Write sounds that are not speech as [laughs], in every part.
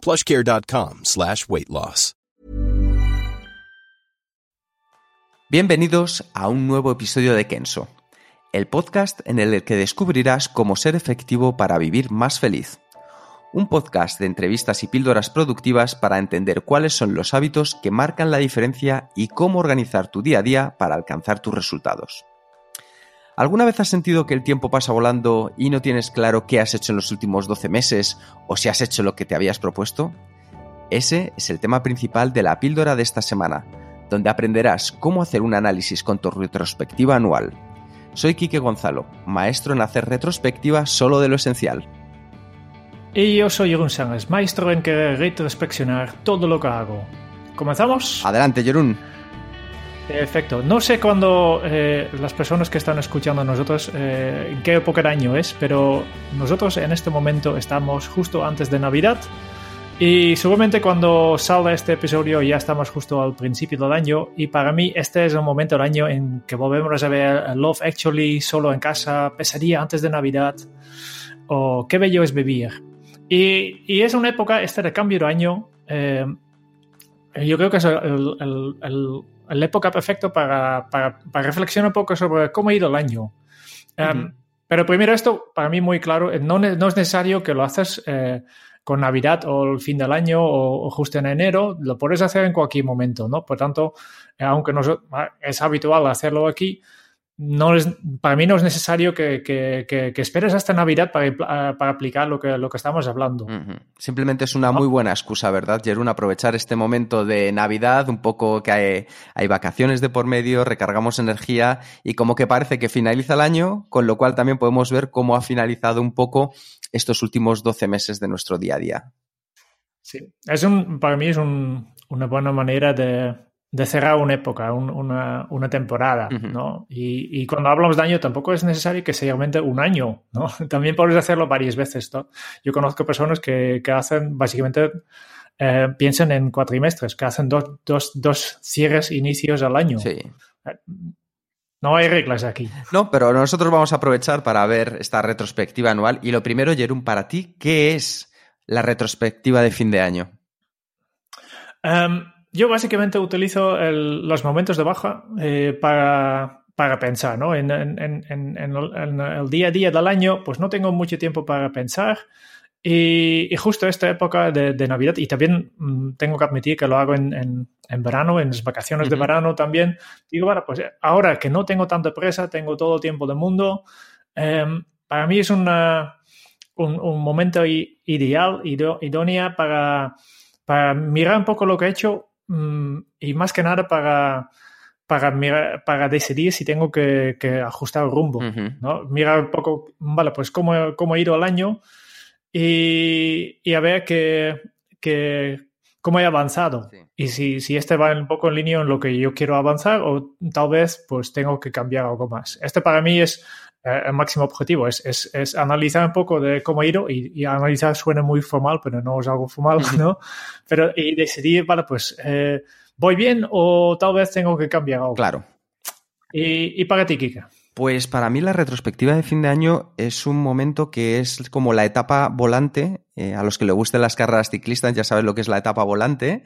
plushcare.com slash weight loss. Bienvenidos a un nuevo episodio de Kenso, el podcast en el que descubrirás cómo ser efectivo para vivir más feliz. Un podcast de entrevistas y píldoras productivas para entender cuáles son los hábitos que marcan la diferencia y cómo organizar tu día a día para alcanzar tus resultados. ¿Alguna vez has sentido que el tiempo pasa volando y no tienes claro qué has hecho en los últimos 12 meses o si has hecho lo que te habías propuesto? Ese es el tema principal de la píldora de esta semana, donde aprenderás cómo hacer un análisis con tu retrospectiva anual. Soy Quique Gonzalo, maestro en hacer retrospectiva solo de lo esencial. Y yo soy Jeroen Sánchez, maestro en querer retrospeccionar todo lo que hago. ¿Comenzamos? Adelante, Jerún. Perfecto. No sé cuándo eh, las personas que están escuchando a nosotros, eh, en qué época de año es, pero nosotros en este momento estamos justo antes de Navidad. Y seguramente cuando salga este episodio ya estamos justo al principio del año y para mí este es el momento del año en que volvemos a ver Love Actually, Solo en casa, Pesadilla antes de Navidad o Qué bello es vivir. Y, y es una época, este de cambio de año, eh, yo creo que es el, la época perfecta para, para, para, reflexionar un poco sobre cómo ha ido el año. Um, uh -huh. Pero primero esto, para mí muy claro, no, no es necesario que lo haces eh, con Navidad o el fin del año o, o, justo en enero, lo puedes hacer en cualquier momento, ¿no? Por tanto, eh, aunque no es habitual hacerlo aquí, no es, para mí no es necesario que, que, que, que esperes hasta Navidad para, para, aplicar lo que, lo que estamos hablando. Uh -huh. Simplemente es una muy buena excusa, ¿verdad, Jerún? Aprovechar este momento de Navidad, un poco que hay, hay, vacaciones de por medio, recargamos energía y como que parece que finaliza el año, con lo cual también podemos ver cómo ha finalizado un poco estos últimos 12 meses de nuestro día a día. Sí, es un, para mí es un, una buena manera de, de cerrar una época, un, una, una, temporada, uh -huh. ¿no? Y, y, cuando hablamos de año tampoco es necesario que sea realmente un año, ¿no? [laughs] También puedes hacerlo varias veces, ¿no? Yo conozco personas que, que hacen básicamente, eh, piensan en cuatrimestres, que hacen dos, dos, dos cierres, inicios al año. Sí. No hay reglas aquí. No, pero nosotros vamos a aprovechar para ver esta retrospectiva anual. Y lo primero, Jerón, para ti, ¿qué es la retrospectiva de fin de año? Um, yo básicamente utilizo el, los momentos de baja eh, para, para, pensar, ¿no? En, en, en, en, el día a día del año, pues no tengo mucho tiempo para pensar. Y, y justo esta época de, de, Navidad, y también mmm, tengo que admitir que lo hago en, verano, en las vacaciones uh -huh. de verano también, digo, bueno, pues ahora que no tengo tanta presa, tengo todo el tiempo del mundo, eh, para mí es una, un, un, momento ideal, idónea para, para mirar un poco lo que he hecho y más que nada para, para, mirar, para decidir si tengo que, que ajustar el rumbo. Uh -huh. ¿no? Mirar un poco, vale, pues cómo, cómo ha ido el año y, y a ver que, que, cómo he avanzado. Sí. Y si, si este va un poco en línea en lo que yo quiero avanzar o tal vez pues tengo que cambiar algo más. Este para mí es eh, el máximo objetivo, es, es, es, analizar un poco de cómo ido y, y, analizar suena muy formal, pero no es algo formal, ¿no? pero y decidir, vale, pues eh, voy bien o tal vez tengo que cambiar algo. Claro. ¿Y, y para ti, Kika? Pues para mí la retrospectiva de fin de año es un momento que es como la etapa volante. Eh, a los que le gusten las carreras ciclistas ya saben lo que es la etapa volante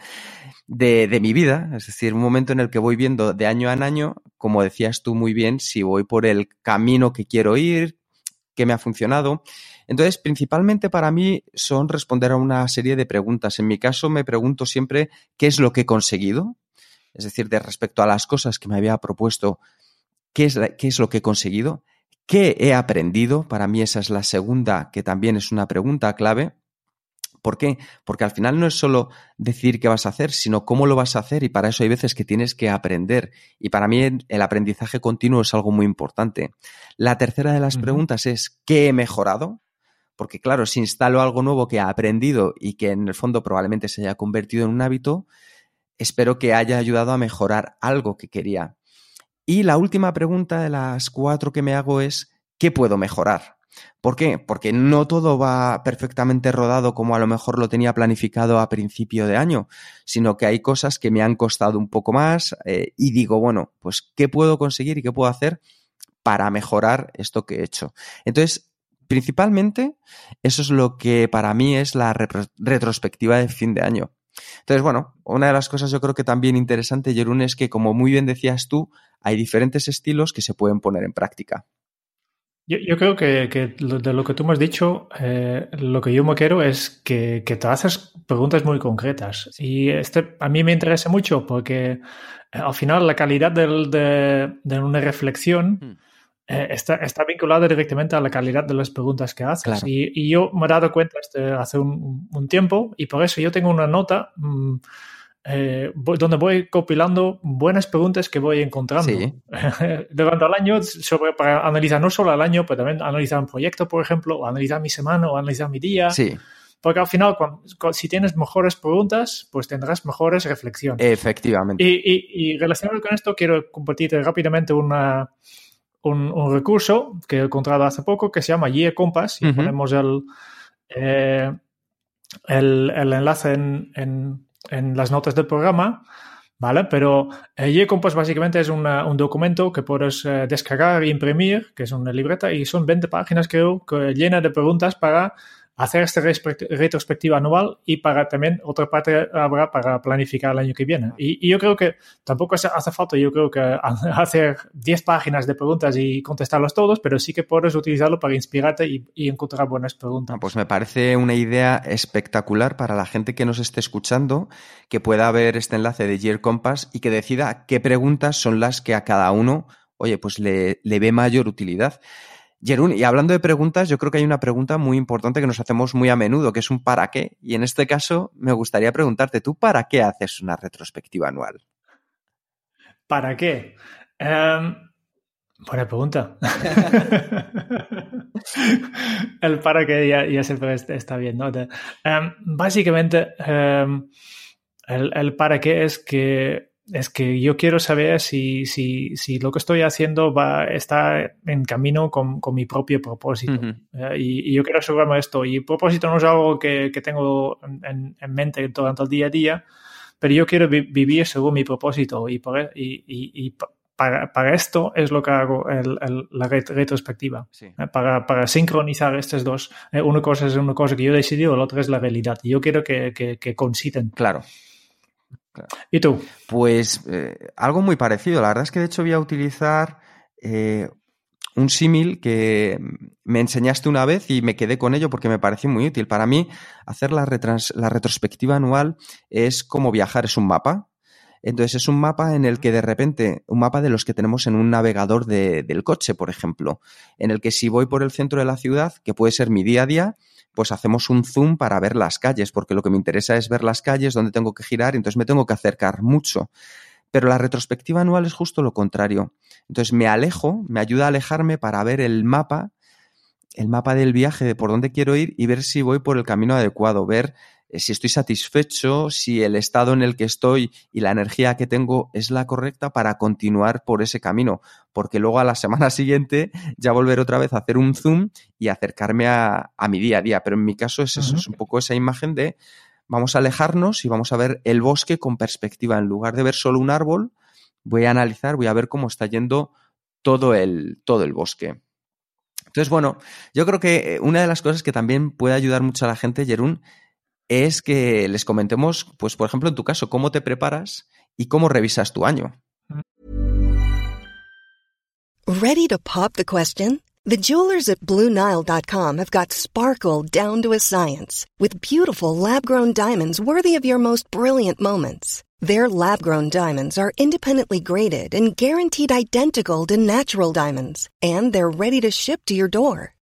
de, de, mi vida. Es decir, un momento en el que voy viendo de año en año, como decías tú muy bien, si voy por el camino que quiero ir, qué me ha funcionado. Entonces, principalmente para mí son responder a una serie de preguntas. En mi caso, me pregunto siempre qué es lo que he conseguido. Es decir, de respecto a las cosas que me había propuesto, ¿Qué es, ¿Qué es lo que he conseguido? ¿Qué he aprendido? Para mí esa es la segunda, que también es una pregunta clave. ¿Por qué? Porque al final no es solo decir qué vas a hacer, sino cómo lo vas a hacer y para eso hay veces que tienes que aprender. Y para mí el aprendizaje continuo es algo muy importante. La tercera de las uh -huh. preguntas es ¿qué he mejorado? Porque claro, si instalo algo nuevo que he aprendido y que en el fondo probablemente se haya convertido en un hábito, espero que haya ayudado a mejorar algo que quería. Y la última pregunta de las cuatro que me hago es, ¿qué puedo mejorar? ¿Por qué? Porque no todo va perfectamente rodado como a lo mejor lo tenía planificado a principio de año, sino que hay cosas que me han costado un poco más eh, y digo, bueno, pues ¿qué puedo conseguir y qué puedo hacer para mejorar esto que he hecho? Entonces, principalmente, eso es lo que para mí es la retrospectiva de fin de año. Entonces, bueno, una de las cosas yo creo que también interesante, Jerún, es que como muy bien decías tú, hay diferentes estilos que se pueden poner en práctica. Yo, creo que, de lo que tú me has dicho, eh, lo que yo me quiero es que, te haces preguntas muy concretas. Y este a mí me interesa mucho porque eh, al final la calidad de, una reflexión hmm. Eh, está, está, vinculada directamente a la calidad de las preguntas que haces. Y, yo me he dado cuenta este, hace un, tiempo y por eso yo tengo una nota. Mm, eh, donde voy compilando buenas preguntas que voy encontrando [laughs] durante el año sobre, para analizar no solo el año, pero también analizar un proyecto, por ejemplo, o analizar mi semana o analizar mi día. Sí. Porque al final, si tienes mejores preguntas, pues tendrás mejores reflexiones. Efectivamente. Y, relacionado con esto, quiero compartirte rápidamente una, un, recurso que he encontrado hace poco que se llama Year Compass. Y ponemos el, eh, el, el, enlace en en las notas del programa, ¿vale? Pero eh, Compass básicamente es un documento que puedes eh, descargar e imprimir, que es una libreta, y son 20 páginas, creo, que llena de preguntas para hacer esta retrospectiva anual y para también otra parte habrá para planificar el año que viene. Y, yo creo que tampoco hace, falta, yo creo que [laughs] hacer 10 páginas de preguntas y contestarlas todos, pero sí que puedes utilizarlo para inspirarte y, encontrar buenas preguntas. Pues me parece una idea espectacular para la gente que nos esté escuchando, que pueda ver este enlace de Year Compass y que decida qué preguntas son las que a cada uno, oye, pues le ve mayor utilidad. Jerún, y hablando de preguntas, yo creo que hay una pregunta muy importante que nos hacemos muy a menudo, que es un ¿para qué? Y en este caso me gustaría preguntarte, ¿tú para qué haces una retrospectiva anual? ¿Para qué? Em, buena pregunta. [laughs] el para qué ya, siempre está bien, ¿no? Em, básicamente, em, el, el para qué es que es que yo quiero saber si, si, si lo que estoy haciendo va, está en camino con, con mi propio propósito. Eh, y, yo quiero asegurarme esto. Y propósito no es algo que, que tengo en, en, mente durante el día a día, pero yo quiero vivir según mi propósito. Y, por, y, y, para, para, esto es lo que hago el, la retrospectiva. Eh, para, para, sincronizar estas dos. Eh, una cosa es una cosa que yo he decidido, la otra es la realidad. Y yo quiero que, que, que. Claro. ¿Y tú? Pues eh, algo muy parecido. La verdad es que de hecho voy a utilizar eh, un símil que me enseñaste una vez y me quedé con ello porque me pareció muy útil. Para mí, hacer la, la retrospectiva anual es como viajar, es un mapa. Entonces es un mapa en el que de repente, un mapa de los que tenemos en un navegador de, del coche, por ejemplo, en el que si voy por el centro de la ciudad, que puede ser mi día a día, pues hacemos un zoom para ver las calles, porque lo que me interesa es ver las calles, donde tengo que girar, entonces me tengo que acercar mucho. Pero la retrospectiva anual es justo lo contrario. Entonces me alejo, me ayuda a alejarme para ver el mapa, el mapa del viaje de por dónde quiero ir y ver si voy por el camino adecuado, ver si estoy satisfecho, si el estado en el que estoy y la energía que tengo es la correcta para continuar por ese camino, porque luego a la [laughs] semana siguiente ya volveré otra vez a hacer un zoom y acercarme a, mi día a día. Pero en mi caso es eso, es un poco esa imagen de vamos a alejarnos y vamos a ver el bosque con perspectiva. En lugar de ver solo un árbol, voy a analizar, voy a ver cómo está yendo todo el, todo el bosque. Entonces, bueno, yo creo que eh, una de las cosas que también puede ayudar mucho a la gente, Jerún, es que les comentemos, pues por ejemplo, en tu caso, cómo te preparas y cómo revisas tu año. Ready to pop the question? The jewelers at BlueNile.com have got sparkle down to a science with beautiful lab-grown diamonds worthy of your most brilliant moments. Their lab-grown diamonds are independently graded and guaranteed identical to natural diamonds, and they're ready to ship to your door.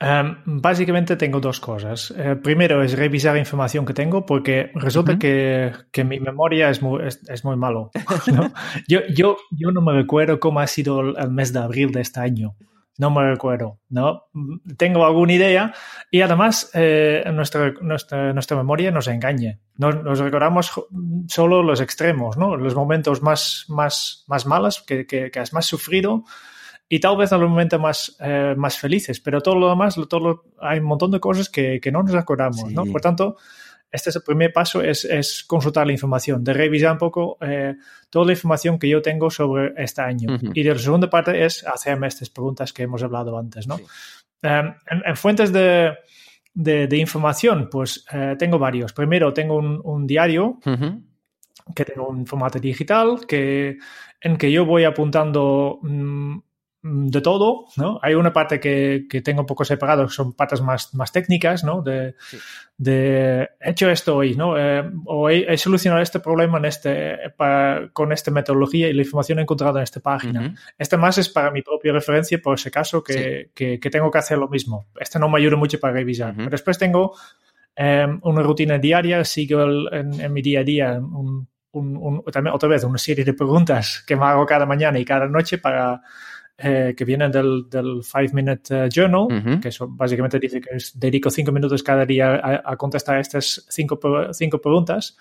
Um, básicamente tengo dos cosas. Eh, primero es revisar información que tengo porque resulta que, que mi memoria es muy, es, es muy malo. ¿no? [laughs] Yo, yo, yo no me recuerdo cómo ha sido el, el mes de abril de este año. No me recuerdo, ¿no? Tengo alguna idea y además eh, nuestra, nuestra, nuestra memoria nos engaña. Nos, nos recordamos solo los extremos, ¿no? Los momentos más, más, más malos que, que, que has más sufrido y tal vez en los momentos más, eh, más felices, pero todo lo demás, todo lo- hay un montón de cosas que, que no nos acordamos, ¿no? Sí. Por tanto, este es el primer paso, es, es consultar la información, de revisar un poco eh, toda la información que yo tengo sobre este año. Ujú. Y la segunda parte es hacerme estas preguntas que hemos hablado antes, ¿no? Sí. Um, en, en fuentes de, de- de información, pues eh, tengo varios. Primero, tengo un, un diario Ujú. que tengo un formato digital que, en que yo voy apuntando mm, mm, de todo, ¿no? Hay una parte que, que tengo un poco separado, son partes más, más técnicas, ¿no? De, Sí. de he hecho esto hoy, ¿no? Eh, o he, he solucionado este problema en este, con esta metodología y la información encontrada en esta página. Ujú. Este más es para mi propia referencia, por ese caso, que, que- que tengo que hacer lo mismo. Este no me ayuda mucho para revisar. Ujú. Pero después tengo eh, una rutina diaria, sigo el- en, en mi día a día un- un- un- también otra vez una serie de preguntas que me hago cada mañana y cada noche para eh, que vienen del, del Five Minute eh, Journal, Ujú. que eso básicamente dice que es- dedico cinco minutos cada día a, a contestar estas cinco, cinco preguntas.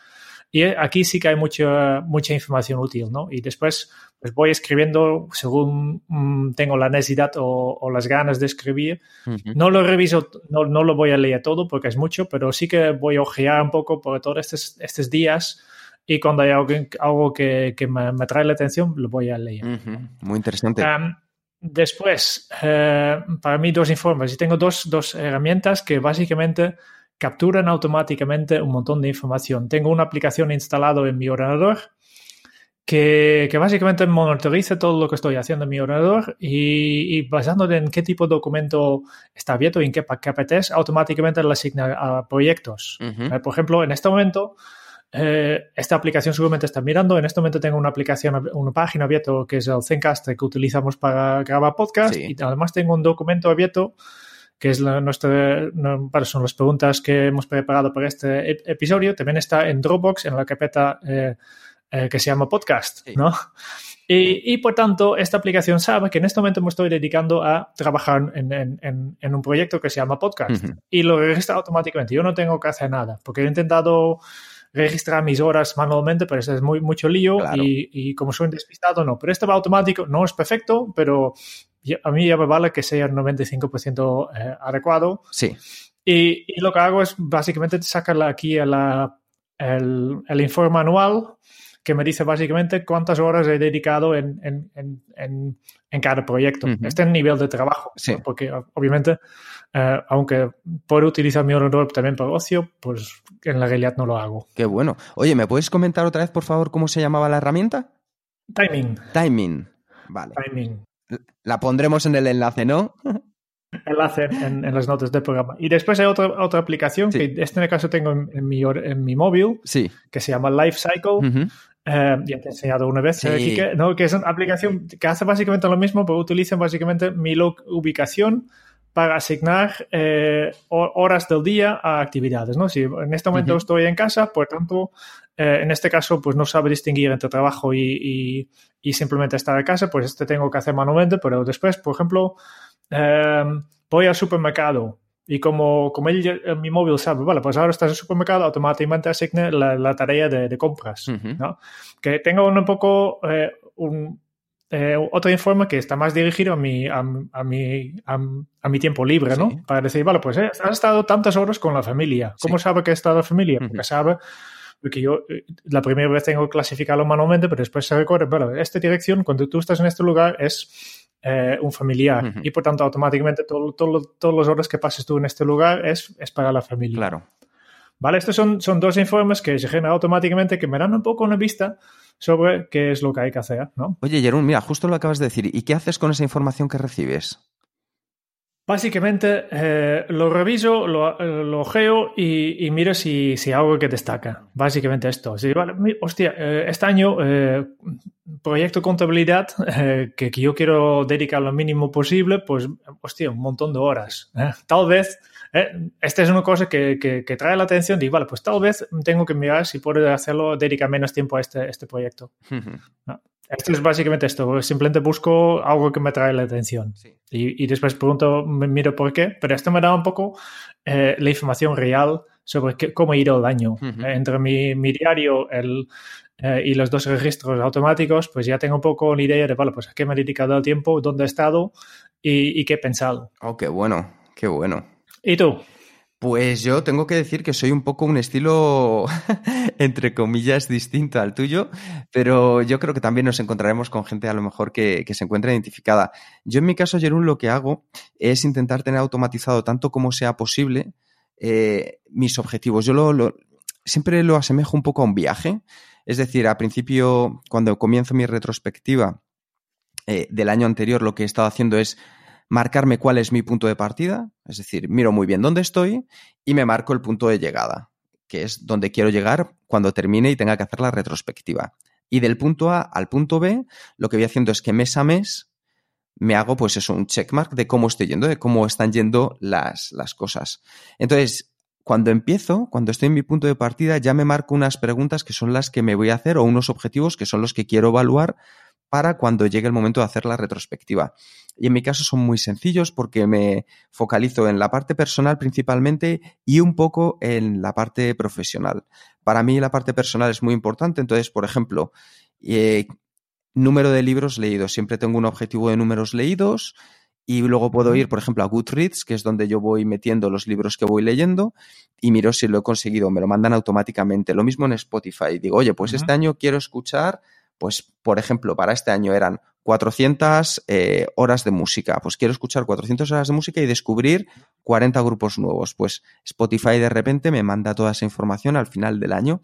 Y aquí sí que hay mucha, mucha información útil, ¿no? Y después pues voy escribiendo según mm, tengo la necesidad o, o las ganas de escribir. Ujú. No lo reviso, no, no lo voy a leer todo porque es mucho, pero sí que voy a ojear un poco por todos estos, estos días y cuando hay algo, algo que, que me, me trae la atención, lo voy a leer. Ujú. Muy interesante. Um, después, eh, para mí, dos informes. Y tengo dos, dos herramientas que básicamente capturan automáticamente un montón de información. Tengo una aplicación instalada en mi ordenador que, que básicamente monitoriza todo lo que estoy haciendo en mi ordenador y, y basándose en qué tipo de documento está abierto y en qué paquetes, automáticamente le asigna a proyectos. Eh, por ejemplo, en este momento, eh, esta aplicación seguramente está mirando. En este momento tengo una aplicación, una página abierta que es el Zencast que utilizamos para grabar podcast Sí. y además tengo un documento abierto que es la, nuestra, son las preguntas que hemos preparado para este ep- episodio. También está en Dropbox, en la carpeta eh, eh, que se llama podcast, Sí. ¿no? Y, y, por tanto, esta aplicación sabe que en este momento me estoy dedicando a trabajar en, en- en- en un proyecto que se llama podcast Ujú. y lo registra automáticamente. Yo no tengo que hacer nada porque he intentado registrar mis horas manualmente, pero eso es muy, mucho lío Claro. y, y como soy despistado, no. Pero este va automático, no es perfecto, pero a mí ya me vale que sea el 95% eh, adecuado. Sí. Y, y lo que hago es básicamente sacarle aquí a la- el, el informe anual que me dice básicamente cuántas horas he dedicado en, en, en, en, cada proyecto. Ujú. Este es el nivel de trabajo, Sí. ¿no? porque obviamente, eh, aunque puedo utilizar mi ordenador también para ocio, pues en la realidad no lo hago. Qué bueno. Oye, ¿me puedes comentar otra vez, por favor, cómo se llamaba la herramienta? Timing, Timing. Vale. timing. La pondremos en el enlace, ¿no? [laughs] enlace en, en las notas del programa. Y después hay otra, otra aplicación Sí. que este en el caso tengo en, en mi, en mi móvil, Sí. que se llama Life Cycle. Ujú. Eh, ya te he enseñado una vez, Sí. eh, Quique, ¿no? que es una aplicación que hace básicamente lo mismo, pero utiliza básicamente mi ubicación para asignar eh, ho- horas del día a actividades. ¿no? Si en este momento Ujú. estoy en casa, por tanto, eh, en este caso, pues no sabe distinguir entre trabajo y, y- y simplemente estar en casa, pues este tengo que hacer manualmente, pero después, por ejemplo, eh, voy al supermercado y como, como él, eh, mi móvil sabe, vale, pues ahora estás en el supermercado, automáticamente asigne la, la tarea de, de compras. Ujú. ¿no? Que tengo un poco eh, un, eh, otro informe que está más dirigido a mi, a, a mi, a, a mi tiempo libre, ¿no? Sí. Para decir, vale, pues eh, has estado tantas horas con la familia. ¿Cómo sabe que he estado la familia? Porque sabe porque yo eh, la primera vez tengo que clasificarlo manualmente, pero después se recuerda, bueno, esta dirección, cuando tú estás en este lugar, es eh, un familiar. Ujú. Y por tanto, automáticamente, todo, todo, todas las horas que pases tú en este lugar es, es para la familia. Claro. ¿Vale? Estos son, son dos informes que se generan automáticamente que me dan un poco una vista sobre qué es lo que hay que hacer, ¿no? Oye, Jerón, mira, justo lo acabas de decir. ¿Y qué haces con esa información que recibes? Básicamente eh, lo reviso, lo, eh, lo geo y, y miro si, si hay algo que destaca. Básicamente esto. Si, vale, hostia, eh, este año, eh, proyecto contabilidad, [laughs] que, que yo quiero dedicar lo mínimo posible, pues, hostia, un montón de horas. Tal vez, eh, esta es una cosa que, que, que trae la atención. Digo, vale, pues tal vez tengo que mirar si puedo hacerlo, dedicar menos tiempo a este, este proyecto. Esto es básicamente esto. Simplemente busco algo que me trae la atención. Sí. Y, y después pregunto, me miro por qué. Pero esto me da un poco eh, la información real sobre qué- cómo ha ido el año. Eh, entre mi, mi diario el, eh, y los dos registros automáticos, pues ya tengo un poco la idea de, vale, pues a qué me he dedicado el tiempo, dónde he estado y, y qué he pensado. Oh, qué bueno, qué bueno. ¿Y tú? Pues yo tengo que decir que soy un poco un estilo, [laughs] entre comillas, distinto al tuyo, pero yo creo que también nos encontraremos con gente a lo mejor que, se encuentra identificada. Yo en mi caso, Jerún, lo que hago es intentar tener automatizado tanto como sea posible eh, mis objetivos. Yo lo, lo- siempre lo asemejo un poco a un viaje. Es decir, a principio, cuando comienzo mi retrospectiva eh, del año anterior, lo que he estado haciendo es marcarme cuál es mi punto de partida, es decir, miro muy bien dónde estoy y me marco el punto de llegada, que es donde quiero llegar cuando termine y tenga que hacer la retrospectiva. Y del punto A al punto B, lo que voy haciendo es que mes a mes me hago, pues eso, un checkmark de cómo estoy yendo, de cómo están yendo las, las cosas. Entonces, cuando empiezo, cuando estoy en mi punto de partida, ya me marco unas preguntas que son las que me voy a hacer o unos objetivos que son los que quiero evaluar para cuando llegue el momento de hacer la retrospectiva. Y en mi caso son muy sencillos porque me focalizo en la parte personal principalmente y un poco en la parte profesional. Para mí la parte personal es muy importante, entonces, por ejemplo, eh, número de libros leídos. Siempre tengo un objetivo de números leídos y luego puedo ir, por ejemplo, a Goodreads, que es donde yo voy metiendo los libros que voy leyendo y miro si lo he conseguido. Me lo mandan automáticamente. Lo mismo en Spotify. Digo, oye, pues este año quiero escuchar, pues, por ejemplo, para este año eran 400 eh, horas de música. Pues quiero escuchar 400 horas de música y descubrir 40 grupos nuevos. Pues Spotify de repente me manda toda esa información al final del año.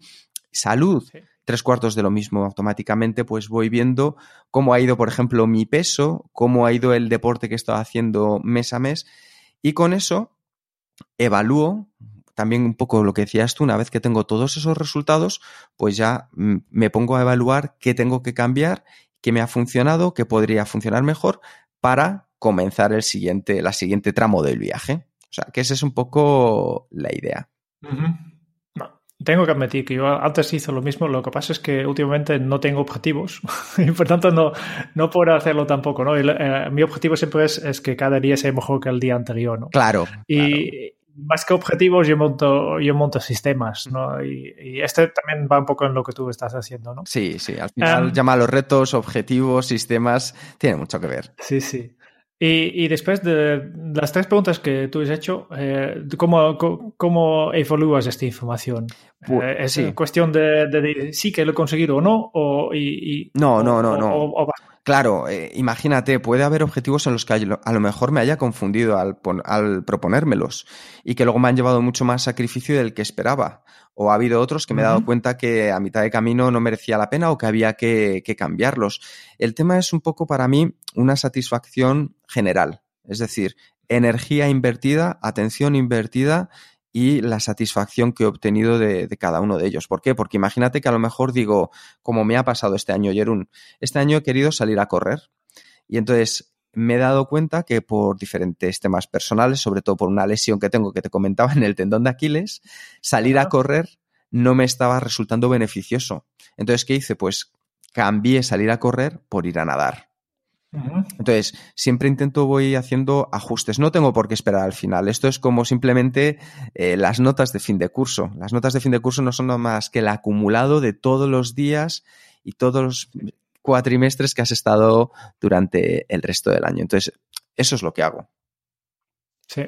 Salud, Sí. tres cuartos de lo mismo. Automáticamente pues voy viendo cómo ha ido, por ejemplo, mi peso, cómo ha ido el deporte que he estado haciendo mes a mes. Y con eso evalúo también un poco lo que decías tú, una vez que tengo todos esos resultados, pues ya mm, me pongo a evaluar qué tengo que cambiar, qué me ha funcionado, qué podría funcionar mejor para comenzar el siguiente, la siguiente tramo del viaje. O sea, que esa es un poco la idea. No, tengo que admitir que yo antes hice lo mismo, lo que pasa es que últimamente no tengo objetivos [laughs] y por tanto no, no puedo hacerlo tampoco, ¿no? Eh, mi objetivo siempre es, es, que cada día sea mejor que el día anterior, ¿no? Claro. Y claro. Más que objetivos yo monto, yo monto sistemas, ¿no? Y, y, este también va un poco en lo que tú estás haciendo, ¿no? Sí, sí, al final um, llama a los retos, objetivos, sistemas, tiene mucho que ver. Sí, sí. Y, y, después de las tres preguntas que tú has hecho, eh, ¿cómo, ¿cómo, evalúas esta información? Pues, eh, ¿Es sí. cuestión de, de, de, sí que lo he conseguido o no? O, y, y, no, no, no, o, no. O, claro, eh, imagínate, puede haber objetivos en los que a lo mejor me haya confundido al, al, proponérmelos y que luego me han llevado mucho más sacrificio del que esperaba. O ha habido otros que me he dado uh -huh. cuenta que a mitad de camino no merecía la pena o que había que, que cambiarlos. El tema es un poco para mí una satisfacción general, es decir, energía invertida, atención invertida y la satisfacción que he obtenido de, de, cada uno de ellos. ¿Por qué? Porque imagínate que a lo mejor digo, como me ha pasado este año, Jerún, este año he querido salir a correr y entonces me he dado cuenta que por diferentes temas personales, sobre todo por una lesión que tengo que te comentaba en el tendón de Aquiles, salir a correr no me estaba resultando beneficioso. Entonces, ¿qué hice? Pues cambié salir a correr por ir a nadar. Entonces, siempre intento voy haciendo ajustes. No tengo por qué esperar al final. Esto es como simplemente eh, las notas de fin de curso. Las notas de fin de curso no son nada más que el acumulado de todos los días y todos los cuatrimestres que has estado durante el resto del año. Entonces, eso es lo que hago. Sí.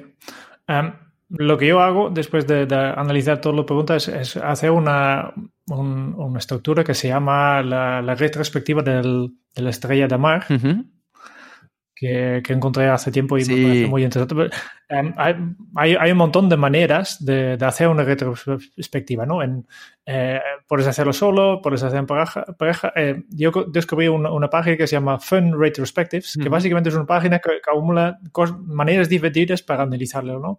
Um, lo que yo hago después de, de analizar todas las preguntas es, es hacer una, un, una, estructura que se llama la, la retrospectiva del, de la estrella de mar. Uh -huh. que, que encontré hace tiempo y Sí. me parece muy interesante. Em, hay, hay, un montón de maneras de, de hacer una retrospectiva, ¿no? En, eh, puedes hacerlo solo, puedes hacer en pareja. pareja. Eh, yo descubrí una, una página que se llama Fun Retrospectives, que básicamente es una página que, que acumula maneras divertidas para analizarlo, ¿no?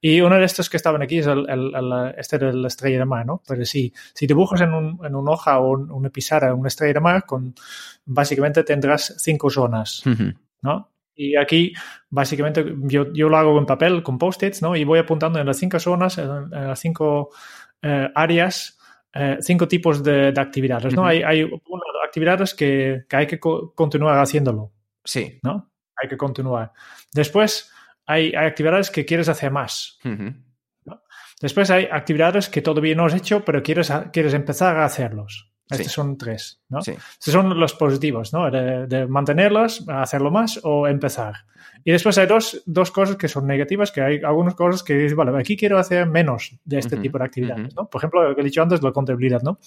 Y uno de estos que estaban aquí es el, el- el- este de la estrella de mar, ¿no? Pero sí, si dibujas en, un, en una hoja o un- una pizarra una estrella de mar, con, básicamente tendrás cinco zonas. ¿no? Y aquí, básicamente, yo, yo lo hago en papel, con post-its, ¿no? Y voy apuntando en las cinco zonas, en, en las cinco eh, áreas, eh, cinco tipos de, de actividades, ¿no? Hay, actividades que, que hay que co- continuar haciéndolo, Sí. ¿no? Hay que continuar. Después, hay, hay actividades que quieres hacer más. Después hay actividades que todavía no has hecho, pero quieres, quieres empezar a hacerlos. Estos Sí. son tres, ¿no? Sí. Estos son los positivos, ¿no? De, de mantenerlos, hacerlo más o empezar. Y después hay dos, dos cosas que son negativas, que hay algunas cosas que dices, vale, aquí quiero hacer menos de este tipo de actividades. ¿no? Por ejemplo, lo que he dicho antes, la contabilidad, ¿no?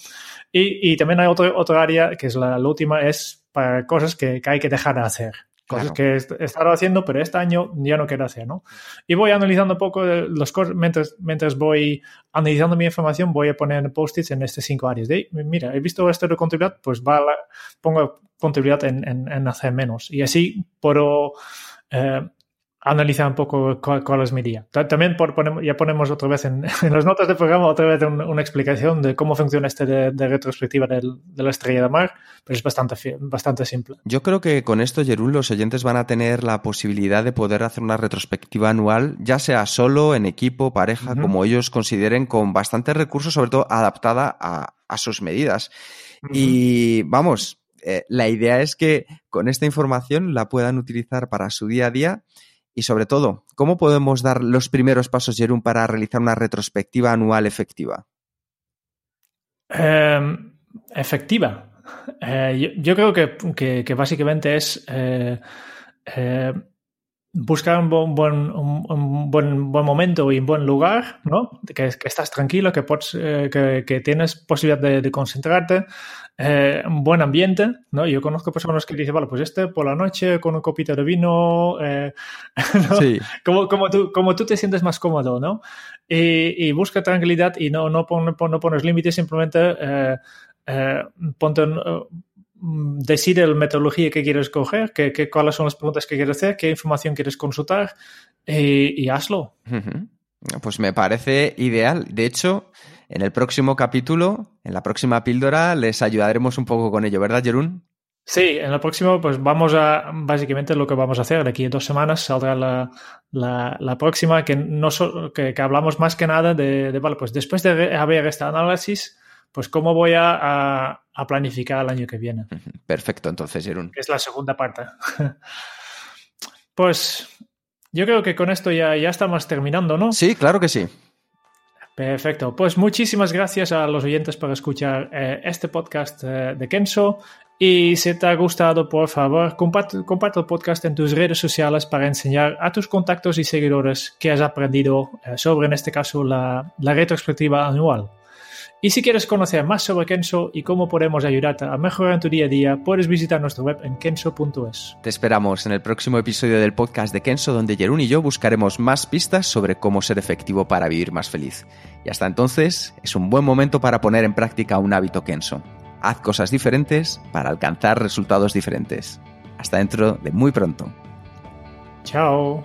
Y, y también hay otro, otra área, que es la, la última, es para cosas que, que hay que dejar de hacer. Cosas Claro. que he estado haciendo, pero este año ya no quiero hacer, ¿no? Y voy analizando un poco las cosas, mientras, mientras voy analizando mi información, voy a poner post-its en estas cinco áreas. De, mira, he visto esto de contabilidad, pues va la- pongo contabilidad en, en, en hacer menos. Y así puedo eh, analizar un poco cuál, cuál es mi día. Ta- También por, ponemos, ya ponemos otra vez en, [laughs] en las notas del programa otra vez un- una explicación de cómo funciona este de, de retrospectiva del- de la estrella de mar, pero es bastante, bastante simple. Yo creo que con esto, Jerún, los oyentes van a tener la posibilidad de poder hacer una retrospectiva anual, ya sea solo, en equipo, pareja, como ellos consideren, con bastantes recursos, sobre todo adaptada a, a sus medidas. Y vamos, eh, la idea es que con esta información la puedan utilizar para su día a día y sobre todo, ¿cómo podemos dar los primeros pasos, Jerún, para realizar una retrospectiva anual efectiva? Eh, efectiva. Eh, yo, creo que, que- que básicamente es eh, eh, buscar un buen, un, un buen, buen momento y un buen lugar, ¿no? Que, que estás tranquilo, que, pots, eh, que, que tienes posibilidad de, de concentrarte, eh, un buen ambiente, ¿no? Yo conozco personas que dicen, vale, pues este por la noche con un copito de vino, eh, [laughs] ¿no? Sí. como, como, tú, como tú te sientes más cómodo, ¿no? Y, y busca tranquilidad y no, no, pon- pon- no pones límites, simplemente eh, eh, ponte, en, decide la metodología que quieres coger, que, que- cuáles son las preguntas que quieres hacer, qué información quieres consultar y, y hazlo. Pues me parece ideal. De hecho, en el próximo capítulo, en la próxima píldora, les ayudaremos un poco con ello, ¿verdad, Jerún? Sí, en el próximo, pues vamos a, básicamente lo que vamos a hacer, de aquí a dos semanas saldrá la, la, la próxima, que, no so- que, que hablamos más que nada de, de, vale, pues después de haber este análisis, pues cómo voy a, a, a planificar el año que viene. Perfecto, entonces, Jerún. que es la segunda parte. [laughs] pues yo creo que con esto ya, ya estamos terminando, ¿no? Sí, claro que sí. Perfecto. Pues muchísimas gracias a los oyentes por escuchar eh, este podcast eh, de Kenso. Y si te ha gustado, por favor, comparte, comparte el podcast en tus redes sociales para enseñar a tus contactos y seguidores que has aprendido eh, sobre, en este caso, la, la retrospectiva anual. Y si quieres conocer más sobre Kenso y cómo podemos ayudarte a mejorar en tu día a día, puedes visitar nuestra web en kenso.es. Te esperamos en el próximo episodio del podcast de Kenso, donde Jerún y yo buscaremos más pistas sobre cómo ser efectivo para vivir más feliz. Y hasta entonces, es un buen momento para poner en práctica un hábito Kenso. Haz cosas diferentes para alcanzar resultados diferentes. Hasta dentro de muy pronto. Chao.